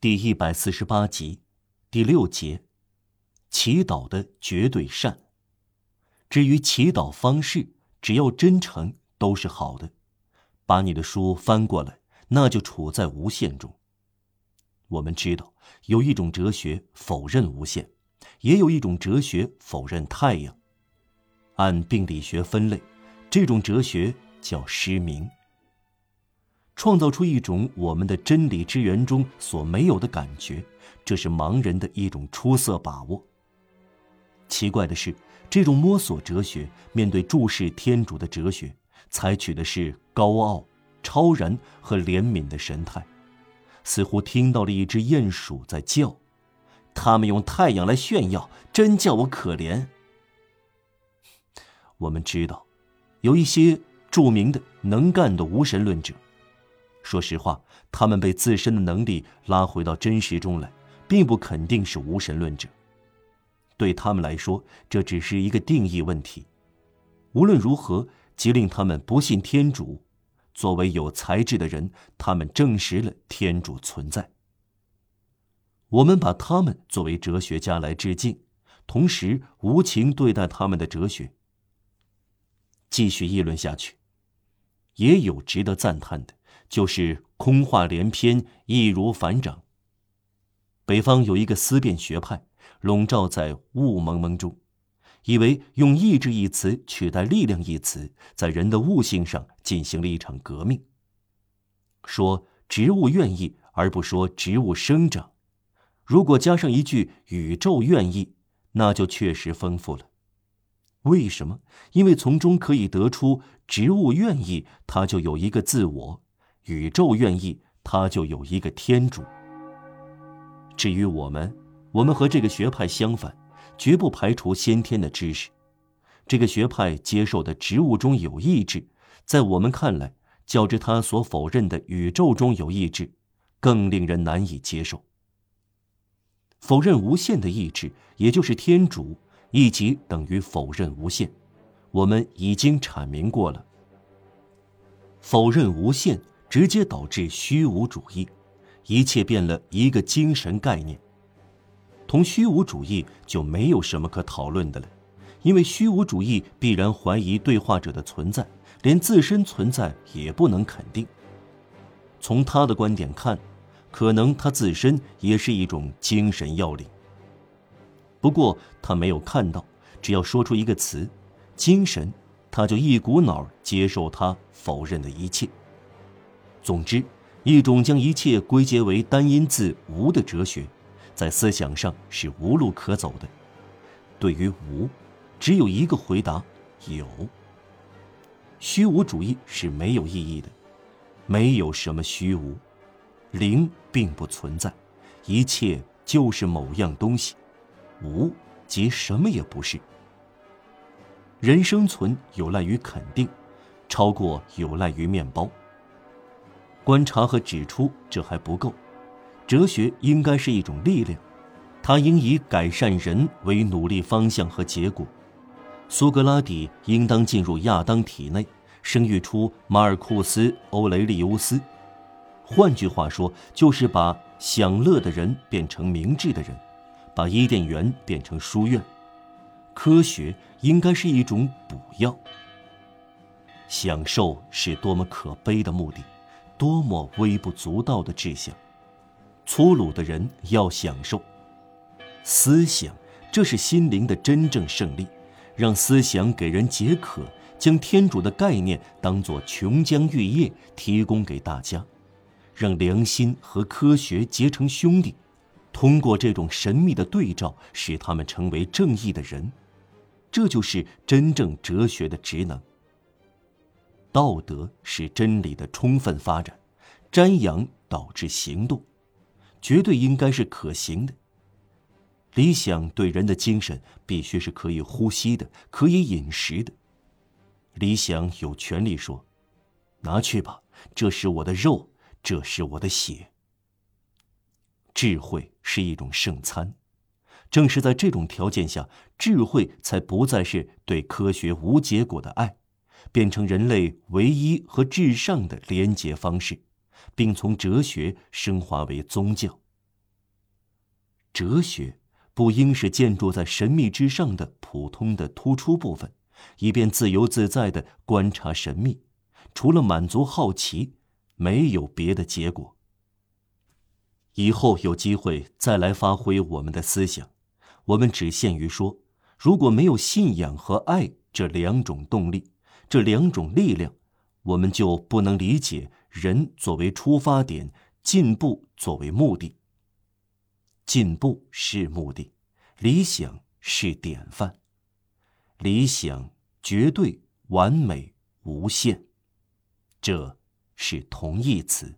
第一百四十八集，第六节，祈祷的绝对善。至于祈祷方式，只要真诚，都是好的。把你的书翻过来，那就处在无限中。我们知道，有一种哲学否认无限，也有一种哲学否认太阳。按病理学分类，这种哲学叫失明。创造出一种我们的真理之源中所没有的感觉，这是盲人的一种出色把握。奇怪的是，这种摸索哲学面对注视天主的哲学。采取的是高傲、超然和怜悯的神态，似乎听到了一只鼹鼠在叫。他们用太阳来炫耀，真叫我可怜。我们知道，有一些著名的能干的无神论者。说实话，他们被自身的能力拉回到真实中来，并不肯定是无神论者。对他们来说，这只是一个定义问题。无论如何。即令他们不信天主。作为有才智的人，他们证实了天主存在。我们把他们作为哲学家来致敬，同时无情对待他们的哲学。继续议论下去，也有值得赞叹的，就是空话连篇，易如反掌。北方有一个思辨学派，笼罩在雾蒙蒙中。以为用“意志”一词取代“力量”一词，在人的悟性上进行了一场革命。说植物愿意，而不说植物生长。如果加上一句“宇宙愿意”，那就确实丰富了。为什么？因为从中可以得出：植物愿意，它就有一个自我；宇宙愿意，他就有一个天主。至于我们，我们和这个学派相反。绝不排除先天的知识。这个学派接受的植物中有意志，在我们看来，较之他所否认的宇宙中有意志，更令人难以接受。否认无限的意志，也就是天主，一即等于否认无限。我们已经阐明过了。否认无限，直接导致虚无主义，一切变了一个精神概念。同虚无主义就没有什么可讨论的了，因为虚无主义必然怀疑对话者的存在，连自身存在也不能肯定。从他的观点看，可能他自身也是一种精神要领。不过他没有看到，只要说出一个词“精神”，他就一股脑接受他否认的一切。总之，一种将一切归结为单音字“无”的哲学。在思想上是无路可走的。对于无，只有一个回答：有。虚无主义是没有意义的，没有什么虚无，灵并不存在，一切就是某样东西，无即什么也不是。人生存有赖于肯定，超过有赖于面包。观察和指出这还不够。哲学应该是一种力量，它应以改善人为努力方向和结果。苏格拉底应当进入亚当体内，生育出马尔库斯·欧雷利乌斯。换句话说，就是把享乐的人变成明智的人，把伊甸园变成书院。科学应该是一种补药。享受是多么可悲的目的，多么微不足道的志向。粗鲁的人要享受思想，这是心灵的真正胜利。让思想给人解渴，将天主的概念当作琼浆玉液提供给大家，让良心和科学结成兄弟，通过这种神秘的对照，使他们成为正义的人。这就是真正哲学的职能。道德是真理的充分发展，瞻仰导致行动。绝对应该是可行的。理想对人的精神必须是可以呼吸的，可以饮食的。理想有权利说：“拿去吧，这是我的肉，这是我的血。”智慧是一种圣餐，正是在这种条件下，智慧才不再是对科学无结果的爱，变成人类唯一和至上的连结方式。并从哲学升华为宗教，哲学不应是建筑在神秘之上的普通的突出部分，以便自由自在的观察神秘，除了满足好奇，没有别的结果。以后有机会再来发挥我们的思想，我们只限于说：如果没有信仰和爱这两种动力，这两种力量，我们就不能理解人作为出发点，进步作为目的。进步是目的，理想是典范，理想绝对完美无限，这是同义词。